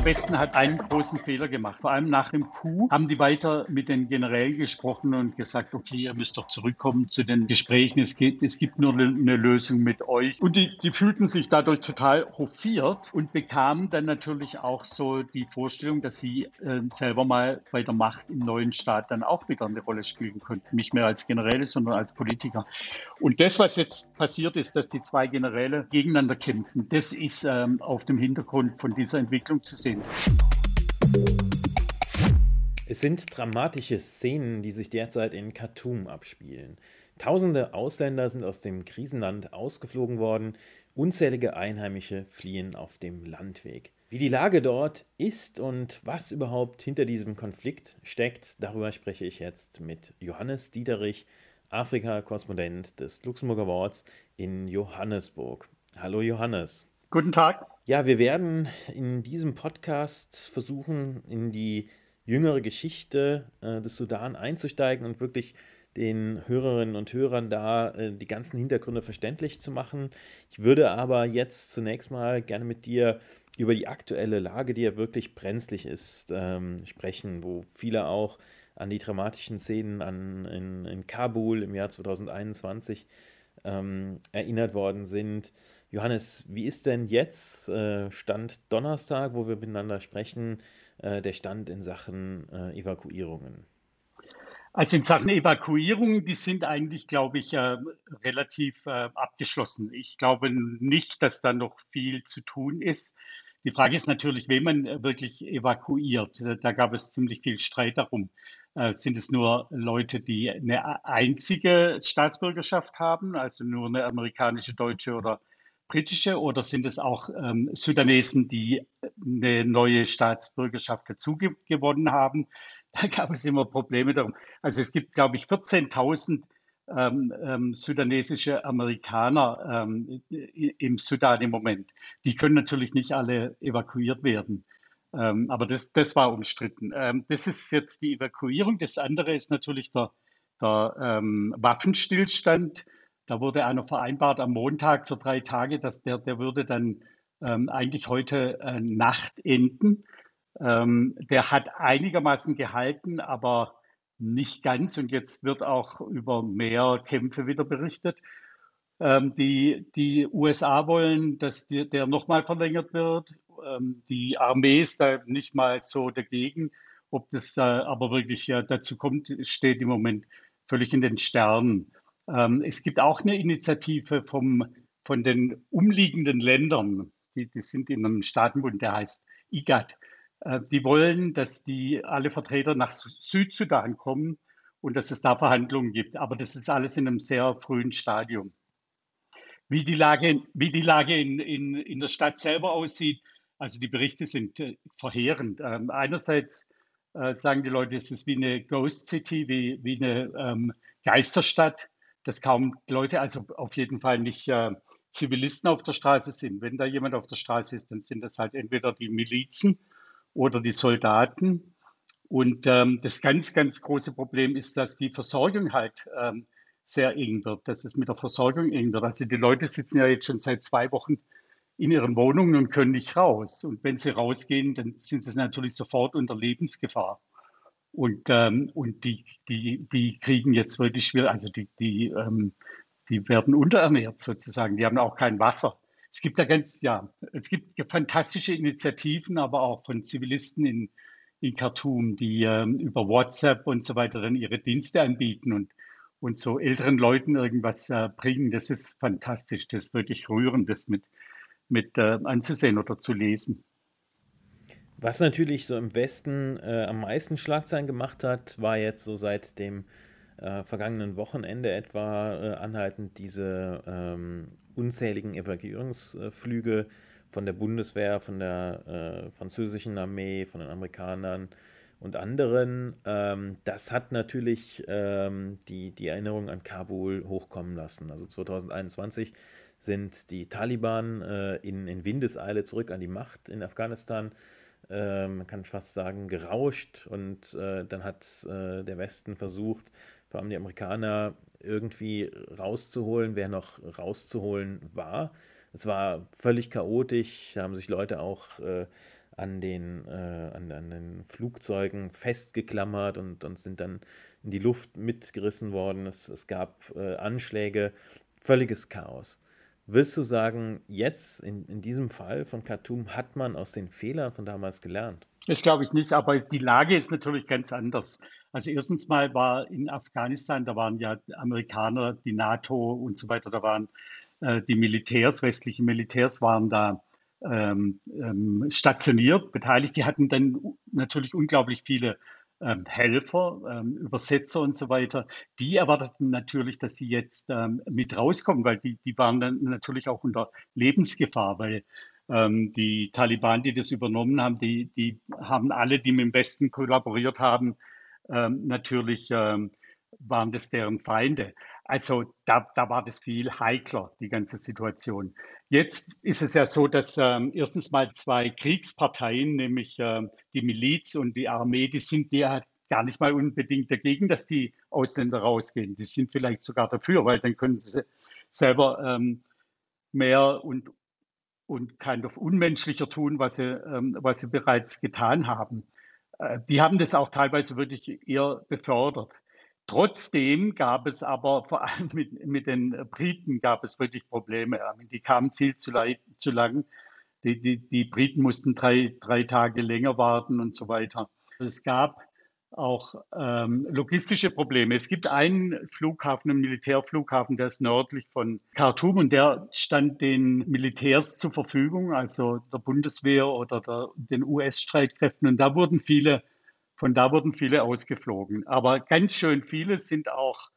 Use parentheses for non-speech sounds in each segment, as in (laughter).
Der Westen hat einen großen Fehler gemacht. Vor allem nach dem Coup haben die weiter mit den Generälen gesprochen und gesagt, okay, ihr müsst doch zurückkommen zu den Gesprächen. Es, geht, es gibt nur eine Lösung mit euch. Und die, die fühlten sich dadurch total hofiert und bekamen dann natürlich auch so die Vorstellung, dass sie äh, selber mal bei der Macht im neuen Staat dann auch wieder eine Rolle spielen könnten. Nicht mehr als Generäle, sondern als Politiker. Und das, was jetzt passiert ist, dass die zwei Generäle gegeneinander kämpfen, das ist ähm, auf dem Hintergrund von dieser Entwicklung zu sehen. Es sind dramatische Szenen, die sich derzeit in Khartoum abspielen. Tausende Ausländer sind aus dem Krisenland ausgeflogen worden, unzählige Einheimische fliehen auf dem Landweg. Wie die Lage dort ist und was überhaupt hinter diesem Konflikt steckt, darüber spreche ich jetzt mit Johannes Dieterich, Afrika-Korrespondent des Luxemburger Awards in Johannesburg. Hallo Johannes. Guten Tag. Ja, wir werden in diesem Podcast versuchen, in die jüngere Geschichte äh, des Sudan einzusteigen und wirklich den Hörerinnen und Hörern da äh, die ganzen Hintergründe verständlich zu machen. Ich würde aber jetzt zunächst mal gerne mit dir über die aktuelle Lage, die ja wirklich brenzlig ist, ähm, sprechen, wo viele auch an die dramatischen Szenen an, in, in Kabul im Jahr 2021 ähm, erinnert worden sind. Johannes, wie ist denn jetzt äh, Stand Donnerstag, wo wir miteinander sprechen, äh, der Stand in Sachen äh, Evakuierungen? Also in Sachen Evakuierung, die sind eigentlich, glaube ich, äh, relativ äh, abgeschlossen. Ich glaube nicht, dass da noch viel zu tun ist. Die Frage ist natürlich, wen man wirklich evakuiert. Da gab es ziemlich viel Streit darum. Äh, sind es nur Leute, die eine einzige Staatsbürgerschaft haben, also nur eine amerikanische, deutsche oder britische, oder sind es auch ähm, Sudanesen, die eine neue Staatsbürgerschaft dazu gewonnen haben? (laughs) Da gab es immer Probleme darum. Also es gibt, glaube ich, 14.000 ähm, ähm, sudanesische Amerikaner ähm, im Sudan im Moment. Die können natürlich nicht alle evakuiert werden. Ähm, aber das, das war umstritten. Ähm, das ist jetzt die Evakuierung. Das andere ist natürlich der, der Waffenstillstand. Da wurde einer vereinbart am Montag für drei Tage, dass der, der würde dann ähm, eigentlich heute äh, Nacht enden. Ähm, der hat einigermaßen gehalten, aber nicht ganz. Und jetzt wird auch über mehr Kämpfe wieder berichtet. Ähm, die, die USA wollen, dass die, der nochmal verlängert wird ähm, die Armee ist da nicht mal so dagegen. Ob das äh, aber wirklich ja, dazu kommt, steht im Moment völlig in den Sternen. Ähm, es gibt auch eine Initiative vom, von den umliegenden Ländern, die, die sind in einem Staatenbund, der heißt IGAD. Äh, die wollen, dass die alle Vertreter nach Südsudan kommen und dass es da Verhandlungen gibt. Aber das ist alles in einem sehr frühen Stadium. Wie die Lage, wie die Lage in, in, in der Stadt selber aussieht, also die Berichte sind äh, verheerend. Ähm, einerseits äh, sagen die Leute, es ist wie eine Ghost City, wie, wie eine ähm, Geisterstadt, dass kaum Leute, also auf jeden Fall nicht äh, Zivilisten auf der Straße sind. Wenn da jemand auf der Straße ist, dann sind das halt entweder die Milizen oder die Soldaten. Und ähm, das ganz, ganz große Problem ist, dass die Versorgung halt ähm, sehr eng wird, dass es mit der Versorgung eng wird. Also die Leute sitzen ja jetzt schon seit zwei Wochen in ihren Wohnungen und können nicht raus. Und wenn sie rausgehen, dann sind sie natürlich sofort unter Lebensgefahr. Und, ähm, und die, die, die kriegen jetzt wirklich also die, die, ähm, die werden unterernährt sozusagen, die haben auch kein Wasser. Es gibt da ganz, ja, es gibt fantastische Initiativen, aber auch von Zivilisten in, in Khartoum, die ähm, über WhatsApp und so weiter dann ihre Dienste anbieten und, und so älteren Leuten irgendwas äh, bringen. Das ist fantastisch, das ist wirklich rührend, das mit, mit äh, anzusehen oder zu lesen. Was natürlich so im Westen äh, am meisten Schlagzeilen gemacht hat, war jetzt so seit dem äh, vergangenen Wochenende etwa äh, anhaltend diese ähm, unzähligen Evakuierungsflüge von der Bundeswehr, von der äh, französischen Armee, von den Amerikanern und anderen. Ähm, das hat natürlich ähm, die, die Erinnerung an Kabul hochkommen lassen. Also 2021 sind die Taliban äh, in, in Windeseile zurück an die Macht in Afghanistan. Äh, man kann fast sagen, gerauscht und äh, dann hat äh, der Westen versucht, vor allem die Amerikaner, irgendwie rauszuholen, wer noch rauszuholen war. Es war völlig chaotisch, da haben sich Leute auch äh, an den, äh, an, an, den Flugzeugen festgeklammert und, und sind dann in die Luft mitgerissen worden. Es, es gab äh, Anschläge, völliges Chaos. Willst du sagen, jetzt in, in diesem Fall von Khartoum hat man aus den Fehlern von damals gelernt? Das glaube ich nicht, aber die Lage ist natürlich ganz anders. Also erstens mal war in Afghanistan, da waren ja Amerikaner, die NATO und so weiter, da waren äh, die Militärs, westliche Militärs waren da ähm, ähm, stationiert, beteiligt. Die hatten dann natürlich unglaublich viele Helfer, ähm, Übersetzer und so weiter. Die erwarteten natürlich, dass sie jetzt ähm, mit rauskommen, weil die, die waren dann natürlich auch unter Lebensgefahr, weil ähm, die Taliban, die das übernommen haben, die, die haben alle, die mit dem Westen kollaboriert haben, natürlich waren das deren Feinde. Also da, da war das viel heikler, die ganze Situation. Jetzt ist es ja so, dass ähm, erstens mal zwei Kriegsparteien, nämlich ähm, die Miliz und die Armee, die sind ja gar nicht mal unbedingt dagegen, dass die Ausländer rausgehen. Die sind vielleicht sogar dafür, weil dann können sie selber ähm, mehr und, und kind of unmenschlicher tun, was sie, ähm, was sie bereits getan haben. Äh, die haben das auch teilweise wirklich eher befördert. Trotzdem gab es aber vor allem mit, mit den Briten gab es wirklich Probleme. Die kamen viel zu, leid, zu lang. Die, die, die Briten mussten drei, drei Tage länger warten und so weiter. Es gab auch ähm, logistische Probleme. Es gibt einen Flughafen, einen Militärflughafen, der ist nördlich von Khartoum und der stand den Militärs zur Verfügung, also der Bundeswehr oder der, den US-Streitkräften. Und da wurden viele von da wurden viele ausgeflogen. Aber ganz schön viele sind auch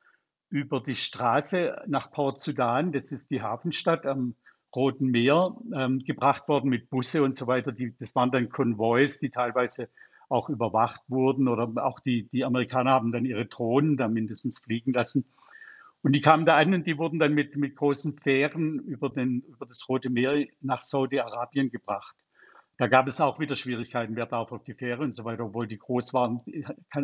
über die Straße nach Port Sudan, das ist die Hafenstadt am Roten Meer, ähm, gebracht worden mit Busse und so weiter. Die, das waren dann Konvois, die teilweise auch überwacht wurden oder auch die, die Amerikaner haben dann ihre Drohnen da mindestens fliegen lassen. Und die kamen da an und die wurden dann mit, mit großen Fähren über, den, über das Rote Meer nach Saudi-Arabien gebracht. Da gab es auch wieder Schwierigkeiten, wer darf auf die Fähre und so weiter, obwohl die groß waren,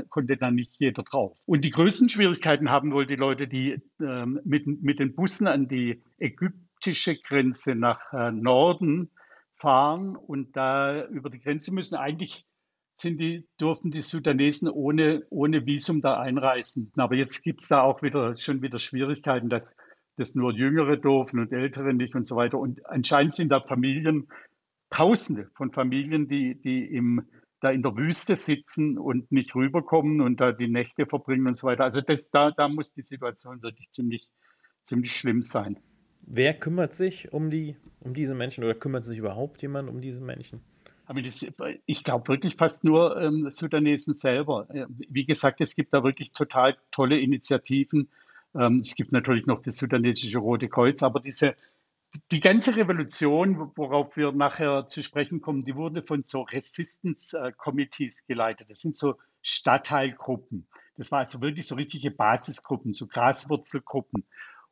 konnte dann nicht jeder drauf. Und die größten Schwierigkeiten haben wohl die Leute, die ähm, mit, mit den Bussen an die ägyptische Grenze nach äh, Norden fahren und da über die Grenze müssen. Eigentlich sind die, durften die Sudanesen ohne, ohne Visum da einreisen. Aber jetzt gibt es da auch wieder schon wieder Schwierigkeiten, dass das nur Jüngere durften und Ältere nicht und so weiter. Und anscheinend sind da Familien, Tausende von Familien, die, die im, da in der Wüste sitzen und nicht rüberkommen und da die Nächte verbringen und so weiter. Also das, da, da muss die Situation wirklich ziemlich, ziemlich schlimm sein. Wer kümmert sich um, die, um diese Menschen oder kümmert sich überhaupt jemand um diese Menschen? ich glaube wirklich fast nur ähm, Sudanesen selber. Wie gesagt, es gibt da wirklich total tolle Initiativen. Ähm, es gibt natürlich noch das sudanesische Rote Kreuz, aber diese die ganze Revolution, worauf wir nachher zu sprechen kommen, die wurde von so Resistance Committees geleitet. Das sind so Stadtteilgruppen. Das war also wirklich so richtige Basisgruppen, so Graswurzelgruppen.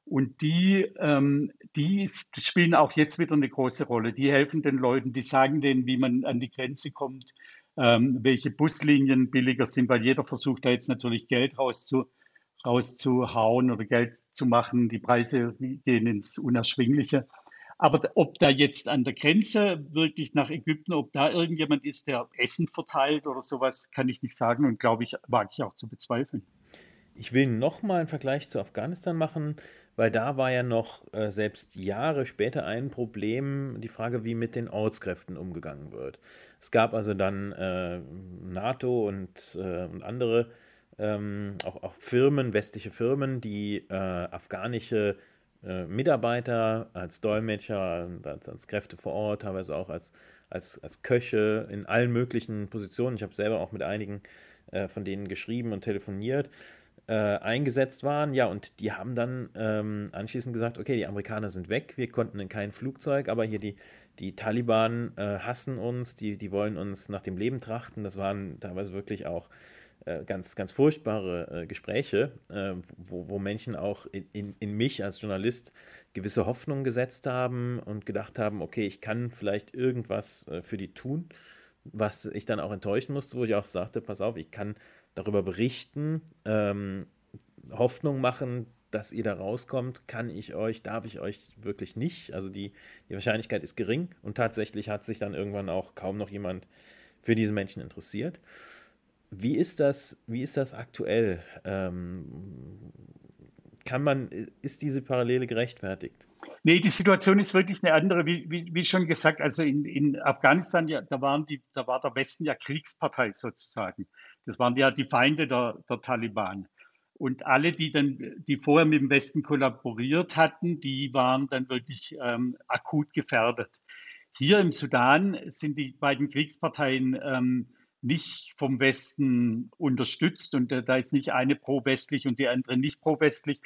Und die, ähm, die spielen auch jetzt wieder eine große Rolle. Die helfen den Leuten, die sagen denen, wie man an die Grenze kommt, ähm, welche Buslinien billiger sind, weil jeder versucht da jetzt natürlich Geld rauszu, rauszuhauen oder Geld zu machen. Die Preise gehen ins Unerschwingliche. Aber ob da jetzt an der Grenze wirklich nach Ägypten, ob da irgendjemand ist, der Essen verteilt oder sowas, kann ich nicht sagen und glaube ich, wage ich auch zu bezweifeln. Ich will nochmal einen Vergleich zu Afghanistan machen, weil da war ja noch äh, selbst Jahre später ein Problem, die Frage, wie mit den Ortskräften umgegangen wird. Es gab also dann äh, NATO und, äh, und andere ähm, auch, auch Firmen, westliche Firmen, die äh, afghanische äh, Mitarbeiter als Dolmetscher, als, als, Kräfte vor Ort, teilweise auch als, als, als Köche in allen möglichen Positionen. Ich habe selber auch mit einigen äh, von denen geschrieben und telefoniert. Äh, eingesetzt waren. Ja, und die haben dann ähm, anschließend gesagt, okay, die Amerikaner sind weg, wir konnten in kein Flugzeug, aber hier die, die Taliban äh, hassen uns, die, die wollen uns nach dem Leben trachten. Das waren teilweise wirklich auch ganz, ganz furchtbare äh, Gespräche, äh, wo, wo Menschen auch in, in, in mich als Journalist gewisse Hoffnungen gesetzt haben und gedacht haben, okay, ich kann vielleicht irgendwas äh, für die tun, was ich dann auch enttäuschen musste, wo ich auch sagte, pass auf, ich kann darüber berichten, ähm, Hoffnung machen, dass ihr da rauskommt, kann ich euch, darf ich euch wirklich nicht. Also die, die Wahrscheinlichkeit ist gering und tatsächlich hat sich dann irgendwann auch kaum noch jemand für diese Menschen interessiert. Wie ist das, wie ist das aktuell? Ähm, kann man, ist diese Parallele gerechtfertigt? Nee, die Situation ist wirklich eine andere, wie, wie, wie schon gesagt. Also in, in Afghanistan, ja, da, waren die, da war der Westen ja Kriegspartei sozusagen. Das waren ja die Feinde der, der Taliban. Und alle, die dann, die vorher mit dem Westen kollaboriert hatten, die waren dann wirklich ähm, akut gefährdet. Hier im Sudan sind die beiden Kriegsparteien ähm, nicht vom Westen unterstützt und da ist nicht eine pro-westlich und die andere nicht pro-westlich.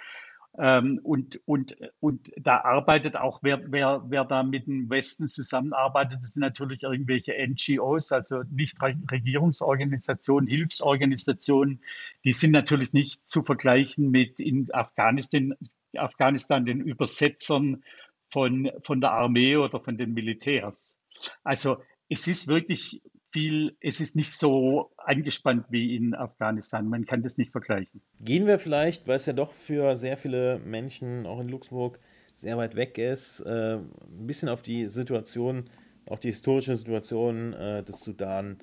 Ähm, und, und, und da arbeitet auch, wer, wer, wer da mit dem Westen zusammenarbeitet, das sind natürlich irgendwelche NGOs, also Nichtregierungsorganisationen, Hilfsorganisationen. Die sind natürlich nicht zu vergleichen mit in Afghanistan, Afghanistan den Übersetzern von, von der Armee oder von den Militärs. Also es ist wirklich viel, es ist nicht so angespannt wie in Afghanistan. Man kann das nicht vergleichen. Gehen wir vielleicht, weil es ja doch für sehr viele Menschen auch in Luxemburg sehr weit weg ist, äh, ein bisschen auf die Situation, auch die historische Situation äh, des Sudan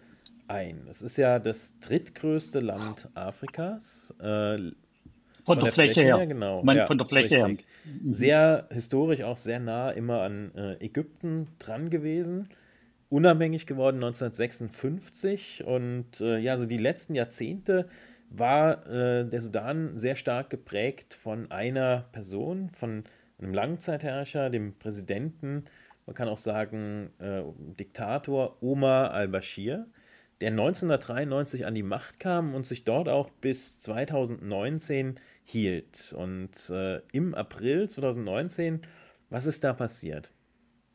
ein. Es ist ja das drittgrößte Land Afrikas. Äh, von, von, der, Fläche, Fläche her, genau. Man, ja, von der Fläche richtig. her. Mhm. Sehr historisch, auch sehr nah immer an äh, Ägypten dran gewesen unabhängig geworden 1956 und äh, ja, so die letzten Jahrzehnte war äh, der Sudan sehr stark geprägt von einer Person, von einem Langzeitherrscher, dem Präsidenten, man kann auch sagen äh, Diktator Omar al-Bashir, der 1993 an die Macht kam und sich dort auch bis 2019 hielt. Und äh, im April 2019, was ist da passiert?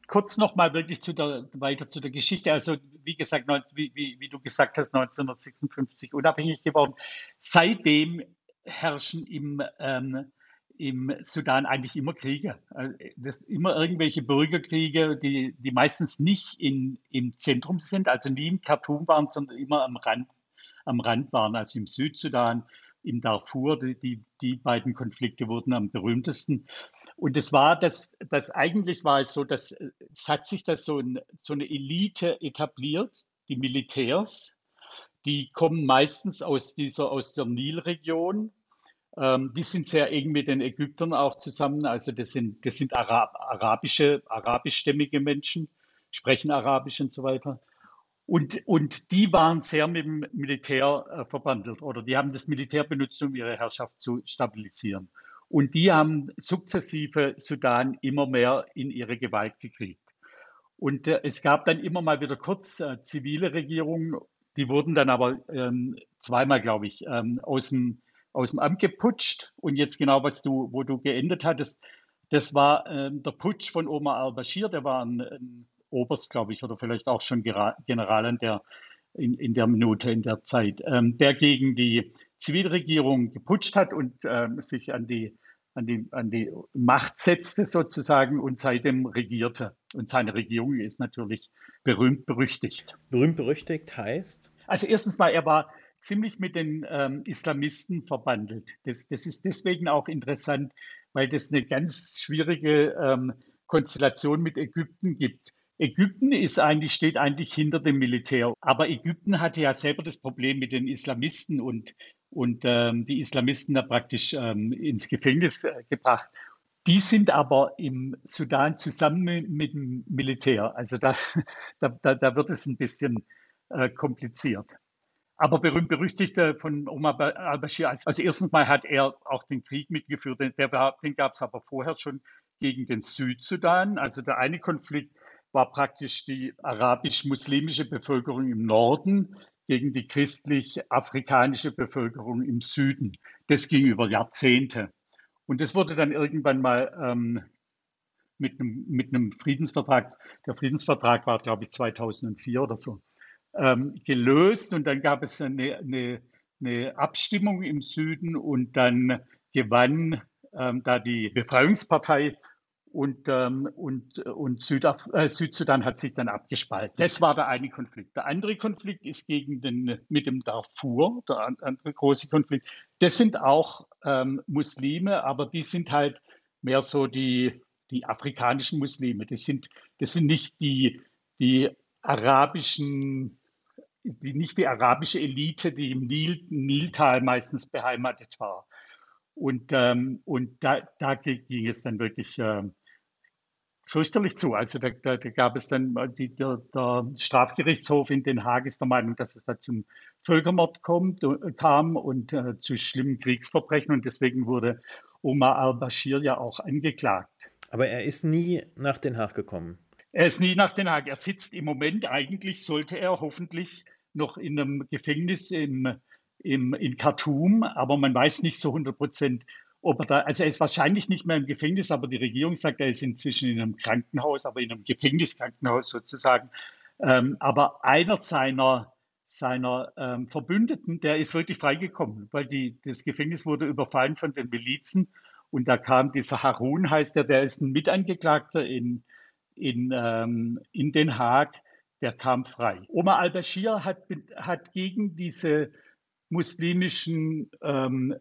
Kurz nochmal wirklich zu der, weiter zu der Geschichte. Also wie gesagt, wie, wie, wie, du gesagt hast, 1956 unabhängig geworden. Seitdem herrschen im, ähm, im Sudan eigentlich immer Kriege. Also, das, immer irgendwelche Bürgerkriege, die, die meistens nicht in, im Zentrum sind, also nie im Khartoum waren, sondern immer am Rand, am Rand waren, also im Südsudan, im Darfur. Die, die, die beiden Konflikte wurden am berühmtesten. Und es war das, das eigentlich war es so, dass es hat sich da so, ein, so eine Elite etabliert, die Militärs. Die kommen meistens aus dieser, aus der Nilregion. Ähm, die sind sehr eng mit den Ägyptern auch zusammen. Also das sind, das sind Arab, arabische, arabischstämmige Menschen, sprechen Arabisch und so weiter. Und, und die waren sehr mit dem Militär äh, verbandelt oder die haben das Militär benutzt, um ihre Herrschaft zu stabilisieren. Und die haben sukzessive Sudan immer mehr in ihre Gewalt gekriegt. Und äh, es gab dann immer mal wieder kurz äh, zivile Regierungen, die wurden dann aber ähm, zweimal, glaube ich, ähm, aus, dem, aus dem Amt geputscht. Und jetzt genau, was du, wo du geendet hattest, das war ähm, der Putsch von Omar al-Bashir, der war ein, ein Oberst, glaube ich, oder vielleicht auch schon General in der, in, in der Minute, in der Zeit, ähm, der gegen die Zivilregierung geputscht hat und ähm, sich an die an die, an die Macht setzte sozusagen und seitdem regierte. Und seine Regierung ist natürlich berühmt berüchtigt. Berühmt berüchtigt heißt? Also erstens mal, er war ziemlich mit den ähm, Islamisten verbandelt. Das, das ist deswegen auch interessant, weil das eine ganz schwierige ähm, Konstellation mit Ägypten gibt. Ägypten ist eigentlich, steht eigentlich hinter dem Militär. Aber Ägypten hatte ja selber das Problem mit den Islamisten und und ähm, die Islamisten da praktisch ähm, ins Gefängnis äh, gebracht. Die sind aber im Sudan zusammen mit dem Militär. Also da, (laughs) da, da wird es ein bisschen äh, kompliziert. Aber berühmt berüchtigt äh, von Omar al-Bashir. Also erstens mal hat er auch den Krieg mitgeführt. Den, den gab es aber vorher schon gegen den Südsudan. Also der eine Konflikt war praktisch die arabisch-muslimische Bevölkerung im Norden gegen die christlich-afrikanische Bevölkerung im Süden. Das ging über Jahrzehnte. Und das wurde dann irgendwann mal ähm, mit, einem, mit einem Friedensvertrag, der Friedensvertrag war, glaube ich, 2004 oder so, ähm, gelöst. Und dann gab es eine, eine, eine, Abstimmung im Süden und dann gewann ähm, da die Befreiungspartei und, ähm, und, und Südaf äh, Südsudan hat sich dann abgespalten. Das war der eine Konflikt. Der andere Konflikt ist gegen den, mit dem Darfur, der andere große Konflikt. Das sind auch ähm, Muslime, aber die sind halt mehr so die, die afrikanischen Muslime. Das sind, das sind nicht die, die arabischen, die, nicht die arabische Elite, die im Nil, Niltal meistens beheimatet war. Und, ähm, und da, da ging es dann wirklich äh, fürchterlich zu. Also da, da, da gab es dann, die, der, der, Strafgerichtshof in Den Haag ist der Meinung, dass es da zum Völkermord kommt, äh, kam und äh, zu schlimmen Kriegsverbrechen. Und deswegen wurde Omar al-Bashir ja auch angeklagt. Aber er ist nie nach Den Haag gekommen. Er ist nie nach Den Haag. Er sitzt im Moment, eigentlich sollte er hoffentlich noch in einem Gefängnis im, im, in Khartoum, aber man weiß nicht so 100 Prozent, ob er da, also er ist wahrscheinlich nicht mehr im Gefängnis, aber die Regierung sagt, er ist inzwischen in einem Krankenhaus, aber in einem Gefängniskrankenhaus sozusagen. Ähm, aber einer seiner, seiner ähm, Verbündeten, der ist wirklich freigekommen, weil die, das Gefängnis wurde überfallen von den Milizen und da kam dieser Harun, heißt er, der ist ein Mitangeklagter in, in, ähm, in Den Haag, der kam frei. Omar al-Bashir hat, hat gegen diese muslimischen ähm,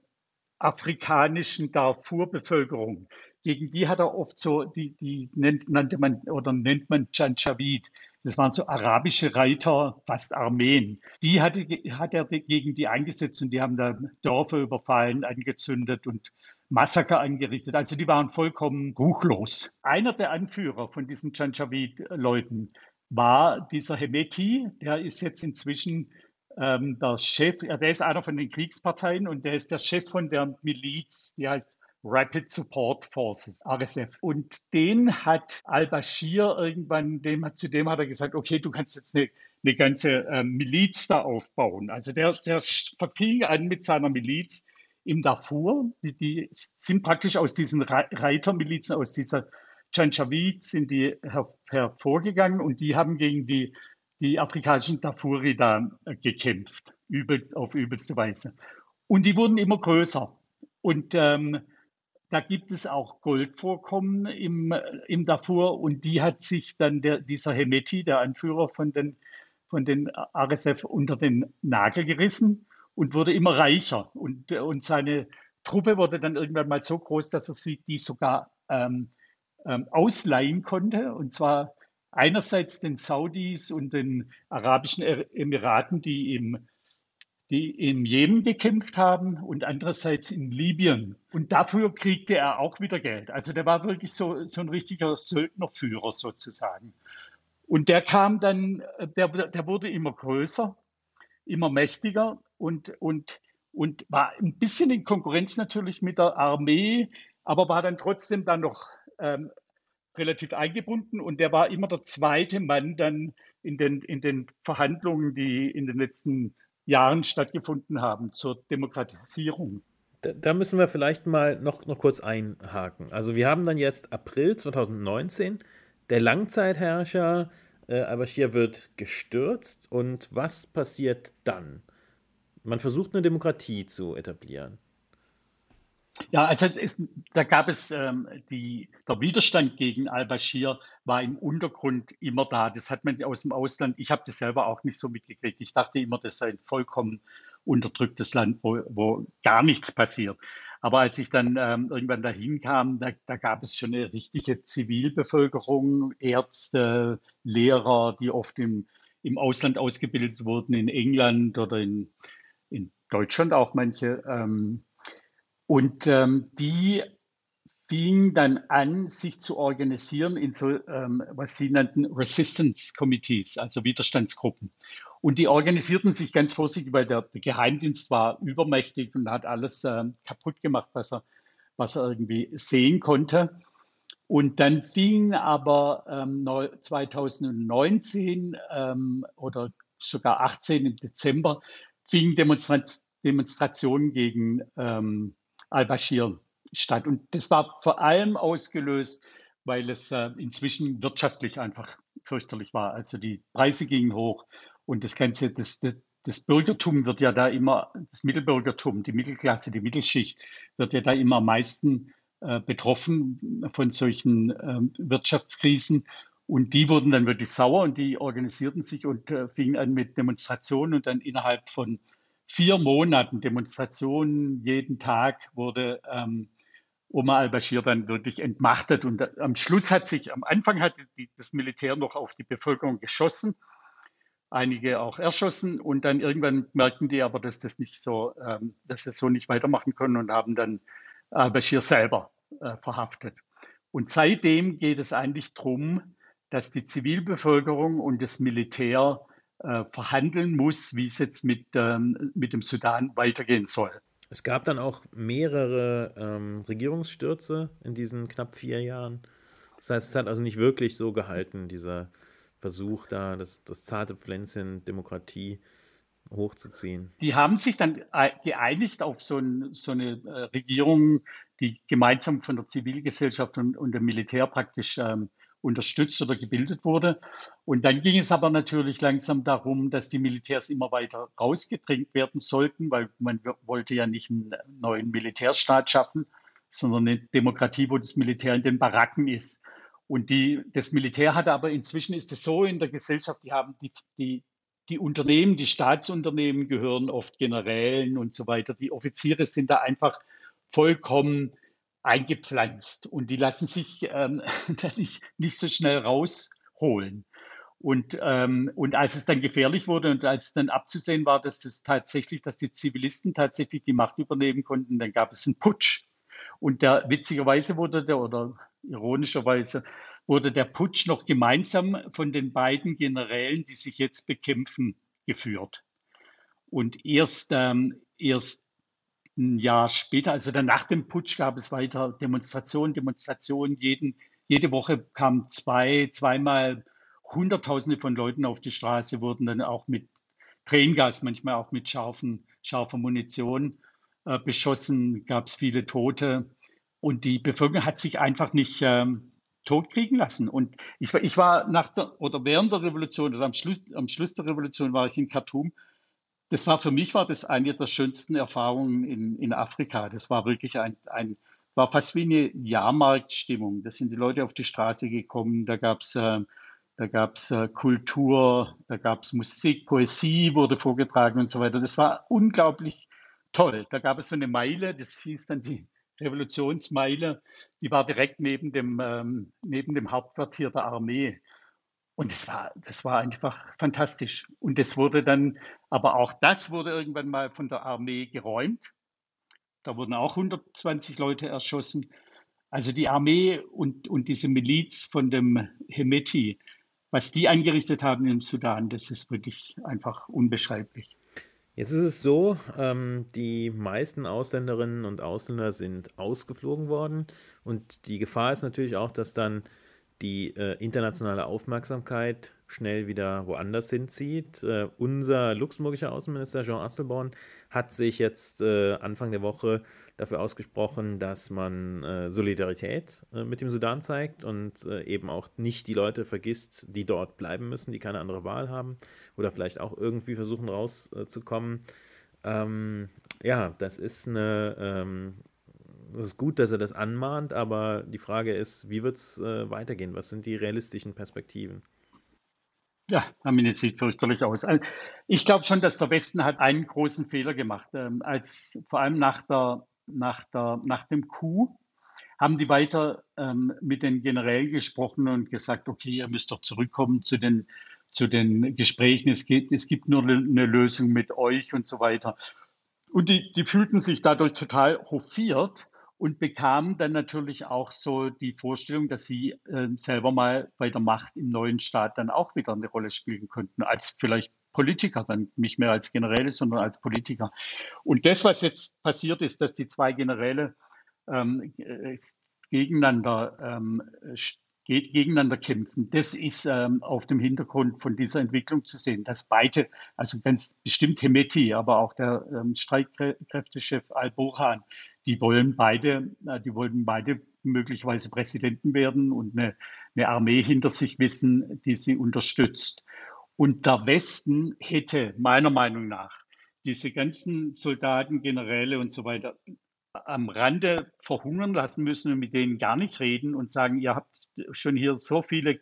afrikanischen Darfur-Bevölkerung. Gegen die hat er oft so, die, die nennt, nannte man oder nennt man Janjaweed. Das waren so arabische Reiter, fast Armeen. Die hatte, hat er gegen die eingesetzt und die haben da Dörfer überfallen, angezündet und Massaker angerichtet. Also die waren vollkommen ruchlos. Einer der Anführer von diesen Janjaweed-Leuten war dieser Hemeti. Der ist jetzt inzwischen ähm, der Chef, der ist einer von den Kriegsparteien und der ist der Chef von der Miliz, die heißt Rapid Support Forces, RSF. Und den hat al-Bashir irgendwann, dem, zu dem hat er gesagt, okay, du kannst jetzt eine, eine ganze ähm, Miliz da aufbauen. Also der, der verfing an mit seiner Miliz im Darfur. Die, die sind praktisch aus diesen Reitermilizen, aus dieser Janjaweed sind die her, hervorgegangen und die haben gegen die die afrikanischen Darfuri da äh, gekämpft, übel, auf übelste Weise. Und die wurden immer größer. Und ähm, da gibt es auch Goldvorkommen im, im Darfur und die hat sich dann der, dieser Hemeti, der Anführer von den, von den RSF, unter den Nagel gerissen und wurde immer reicher. Und, und seine Truppe wurde dann irgendwann mal so groß, dass er sie die sogar ähm, ähm, ausleihen konnte. Und zwar einerseits den Saudis und den Arabischen Emiraten, die im, die im Jemen gekämpft haben und andererseits in Libyen. Und dafür kriegte er auch wieder Geld. Also der war wirklich so, so ein richtiger Söldnerführer sozusagen. Und der kam dann, der, der wurde immer größer, immer mächtiger und, und, und war ein bisschen in Konkurrenz natürlich mit der Armee, aber war dann trotzdem dann noch ähm, relativ eingebunden und der war immer der zweite Mann dann in den, in den Verhandlungen, die in den letzten Jahren stattgefunden haben zur Demokratisierung. Da, da müssen wir vielleicht mal noch, noch kurz einhaken. Also wir haben dann jetzt April 2019, der Langzeitherrscher äh, Al-Bashir wird gestürzt und was passiert dann? Man versucht eine Demokratie zu etablieren. Ja, also es, da gab es ähm, die, der Widerstand gegen al-Bashir war im Untergrund immer da. Das hat man aus dem Ausland, ich habe das selber auch nicht so mitgekriegt. Ich dachte immer, das sei ein vollkommen unterdrücktes Land, wo, wo gar nichts passiert. Aber als ich dann ähm, irgendwann dahin kam, da, da gab es schon eine richtige Zivilbevölkerung, Ärzte, Lehrer, die oft im, im Ausland ausgebildet wurden, in England oder in, in Deutschland auch manche. Ähm, und ähm, die fing dann an, sich zu organisieren in so, ähm, was sie nannten Resistance Committees, also Widerstandsgruppen. Und die organisierten sich ganz vorsichtig, weil der, Geheimdienst war übermächtig und hat alles ähm, kaputt gemacht, was er, was er irgendwie sehen konnte. Und dann fing aber ähm, 2019 ähm, oder sogar 18 im Dezember fingen Demonstra Demonstrationen gegen ähm, al-Bashir statt. Und das war vor allem ausgelöst, weil es äh, inzwischen wirtschaftlich einfach fürchterlich war. Also die Preise gingen hoch und das Ganze, das, das, das Bürgertum wird ja da immer, das Mittelbürgertum, die Mittelklasse, die Mittelschicht wird ja da immer am meisten äh, betroffen von solchen äh, Wirtschaftskrisen. Und die wurden dann wirklich sauer und die organisierten sich und äh, fingen an mit Demonstrationen und dann innerhalb von vier Monaten Demonstrationen jeden Tag wurde ähm, Omar al-Bashir dann wirklich entmachtet. Und am Schluss hat sich, am Anfang hat die, das Militär noch auf die Bevölkerung geschossen, einige auch erschossen. Und dann irgendwann merkten die aber, dass das nicht so, ähm, dass das so nicht weitermachen können und haben dann al-Bashir selber äh, verhaftet. Und seitdem geht es eigentlich darum, dass die Zivilbevölkerung und das Militär äh, verhandeln muss, wie es jetzt mit, ähm, mit dem Sudan weitergehen soll. Es gab dann auch mehrere ähm, Regierungsstürze in diesen knapp vier Jahren. Das heißt, es hat also nicht wirklich so gehalten, dieser Versuch da, das, das zarte Pflänzchen Demokratie hochzuziehen. Die haben sich dann geeinigt auf so, ein, so eine äh, Regierung, die gemeinsam von der Zivilgesellschaft und, und dem Militär praktisch ähm, unterstützt oder gebildet wurde. Und dann ging es aber natürlich langsam darum, dass die Militärs immer weiter rausgedrängt werden sollten, weil man wollte ja nicht einen neuen Militärstaat schaffen, sondern eine Demokratie, wo das Militär in den Baracken ist. Und die, das Militär hatte aber inzwischen ist es so in der Gesellschaft, die haben die, die, die Unternehmen, die Staatsunternehmen gehören oft Generälen und so weiter. Die Offiziere sind da einfach vollkommen eingepflanzt und die lassen sich ähm, (laughs) nicht, nicht so schnell rausholen. Und, ähm, und als es dann gefährlich wurde und als es dann abzusehen war, dass das tatsächlich, dass die Zivilisten tatsächlich die Macht übernehmen konnten, dann gab es einen Putsch. Und der witzigerweise wurde der oder ironischerweise wurde der Putsch noch gemeinsam von den beiden Generälen, die sich jetzt bekämpfen, geführt. Und erst, ähm, erst ein Jahr später, also dann nach dem Putsch, gab es weiter Demonstrationen, Demonstrationen. Jeden, jede Woche kamen zwei, zweimal Hunderttausende von Leuten auf die Straße, wurden dann auch mit Tränengas, manchmal auch mit scharfen, scharfer Munition äh, beschossen, gab es viele Tote. Und die Bevölkerung hat sich einfach nicht ähm, totkriegen lassen. Und ich, ich war nach der oder während der Revolution oder am Schluss, am Schluss der Revolution war ich in Khartoum das war für mich war das eine der schönsten Erfahrungen in, in Afrika. Das war wirklich ein, ein war fast wie eine Jahrmarktstimmung. Da sind die Leute auf die Straße gekommen, da gab es äh, da gab's, äh, Kultur, da gab es Musik, Poesie wurde vorgetragen und so weiter. Das war unglaublich toll. Da gab es so eine Meile, das hieß dann die Revolutionsmeile, die war direkt neben dem, ähm, neben dem Hauptquartier der Armee. Und das war, das war einfach fantastisch. Und das wurde dann, aber auch das wurde irgendwann mal von der Armee geräumt. Da wurden auch 120 Leute erschossen. Also die Armee und, und diese Miliz von dem Hemeti, was die angerichtet haben im Sudan, das ist wirklich einfach unbeschreiblich. Jetzt ist es so, ähm, die meisten Ausländerinnen und Ausländer sind ausgeflogen worden und die Gefahr ist natürlich auch, dass dann die äh, internationale Aufmerksamkeit schnell wieder woanders hinzieht. Äh, unser luxemburgischer Außenminister Jean Asselborn hat sich jetzt äh, Anfang der Woche dafür ausgesprochen, dass man äh, Solidarität äh, mit dem Sudan zeigt und äh, eben auch nicht die Leute vergisst, die dort bleiben müssen, die keine andere Wahl haben oder vielleicht auch irgendwie versuchen rauszukommen. Ähm, ja, das ist eine ähm, es ist gut, dass er das anmahnt, aber die Frage ist, wie wird es äh, weitergehen? Was sind die realistischen Perspektiven? Ja, Arminia sieht fürchterlich aus. Also, ich glaube schon, dass der Westen hat einen großen Fehler gemacht. Ähm, als vor allem nach, der, nach, der, nach dem Coup haben die weiter ähm, mit den Generälen gesprochen und gesagt, okay, ihr müsst doch zurückkommen zu den, zu den Gesprächen. Es, geht, es gibt nur eine Lösung mit euch und so weiter. Und die, die fühlten sich dadurch total hofiert und bekam dann natürlich auch so die Vorstellung, dass sie äh, selber mal bei der Macht im neuen Staat dann auch wieder eine Rolle spielen könnten, als vielleicht Politiker, dann nicht mehr als Generäle, sondern als Politiker. Und das, was jetzt passiert ist, dass die zwei Generäle ähm, äh, gegeneinander ähm, gegeneinander kämpfen. Das ist ähm, auf dem Hintergrund von dieser Entwicklung zu sehen, dass beide, also ganz bestimmt Hemeti, aber auch der ähm, Streitkräftechef Al-Burhan, die wollen beide, die wollten beide möglicherweise Präsidenten werden und eine, eine Armee hinter sich wissen, die sie unterstützt. Und der Westen hätte meiner Meinung nach diese ganzen Soldaten, Generäle und so weiter am Rande verhungern lassen müssen und mit denen gar nicht reden und sagen, ihr habt schon hier so viele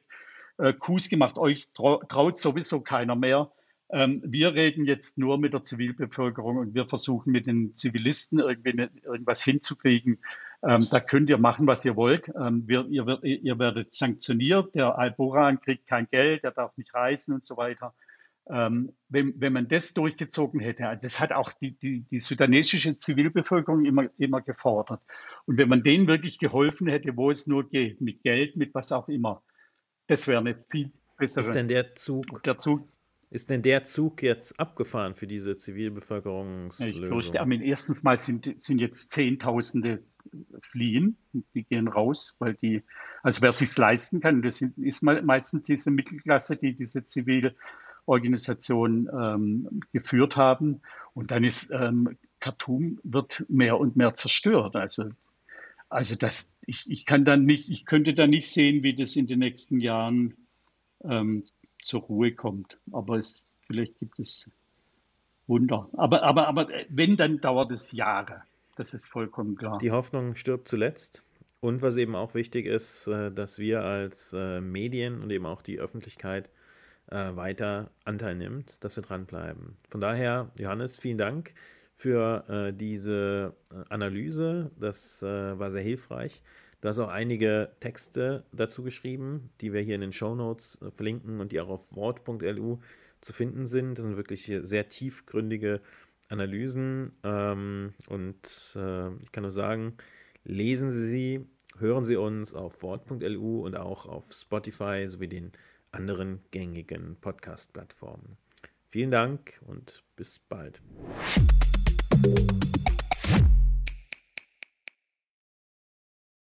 äh, Coups gemacht, euch traut sowieso keiner mehr. Ähm, wir reden jetzt nur mit der Zivilbevölkerung und wir versuchen mit den Zivilisten irgendwie ne, irgendwas hinzukriegen. Ähm, da könnt ihr machen, was ihr wollt. Ähm, wir, ihr, ihr, werdet sanktioniert. Der Al-Boran kriegt kein Geld, er darf nicht reisen und so weiter. Wenn, wenn man das durchgezogen hätte, also das hat auch die, die, die sudanesische Zivilbevölkerung immer, immer gefordert. Und wenn man denen wirklich geholfen hätte, wo es nur geht, mit Geld, mit was auch immer, das wäre eine viel bessere. Ist denn der Zug, der Zug ist denn der Zug jetzt abgefahren für diese Zivilbevölkerungslösung? Ich fürchte, erstens mal sind, sind jetzt Zehntausende fliehen, die gehen raus, weil die, also wer sich leisten kann, das ist meistens diese Mittelklasse, die diese Zivilorganisation ähm, geführt haben. Und dann ist ähm, Khartoum wird mehr und mehr zerstört. Also, also das, ich, ich kann dann nicht, ich könnte da nicht sehen, wie das in den nächsten Jahren ähm, zur Ruhe kommt. Aber es, vielleicht gibt es Wunder. Aber, aber, aber wenn, dann dauert es Jahre. Das ist vollkommen klar. Die Hoffnung stirbt zuletzt. Und was eben auch wichtig ist, äh, dass wir als äh, Medien und eben auch die Öffentlichkeit äh, weiter Anteil nimmt, dass wir dranbleiben. Von daher, Johannes, vielen Dank für diese Analyse. Das war sehr hilfreich. Du hast auch einige Texte dazu geschrieben, die wir hier in den Show Notes äh, verlinken und die auch auf wort.lu zu finden sind. Das sind wirklich sehr tiefgründige Analysen ähm, und äh, ich kann nur sagen, lesen Sie sie, hören Sie uns auf wort.lu und auch auf Spotify sowie den anderen gängigen Podcast-Plattformen. Vielen Dank und bis bald.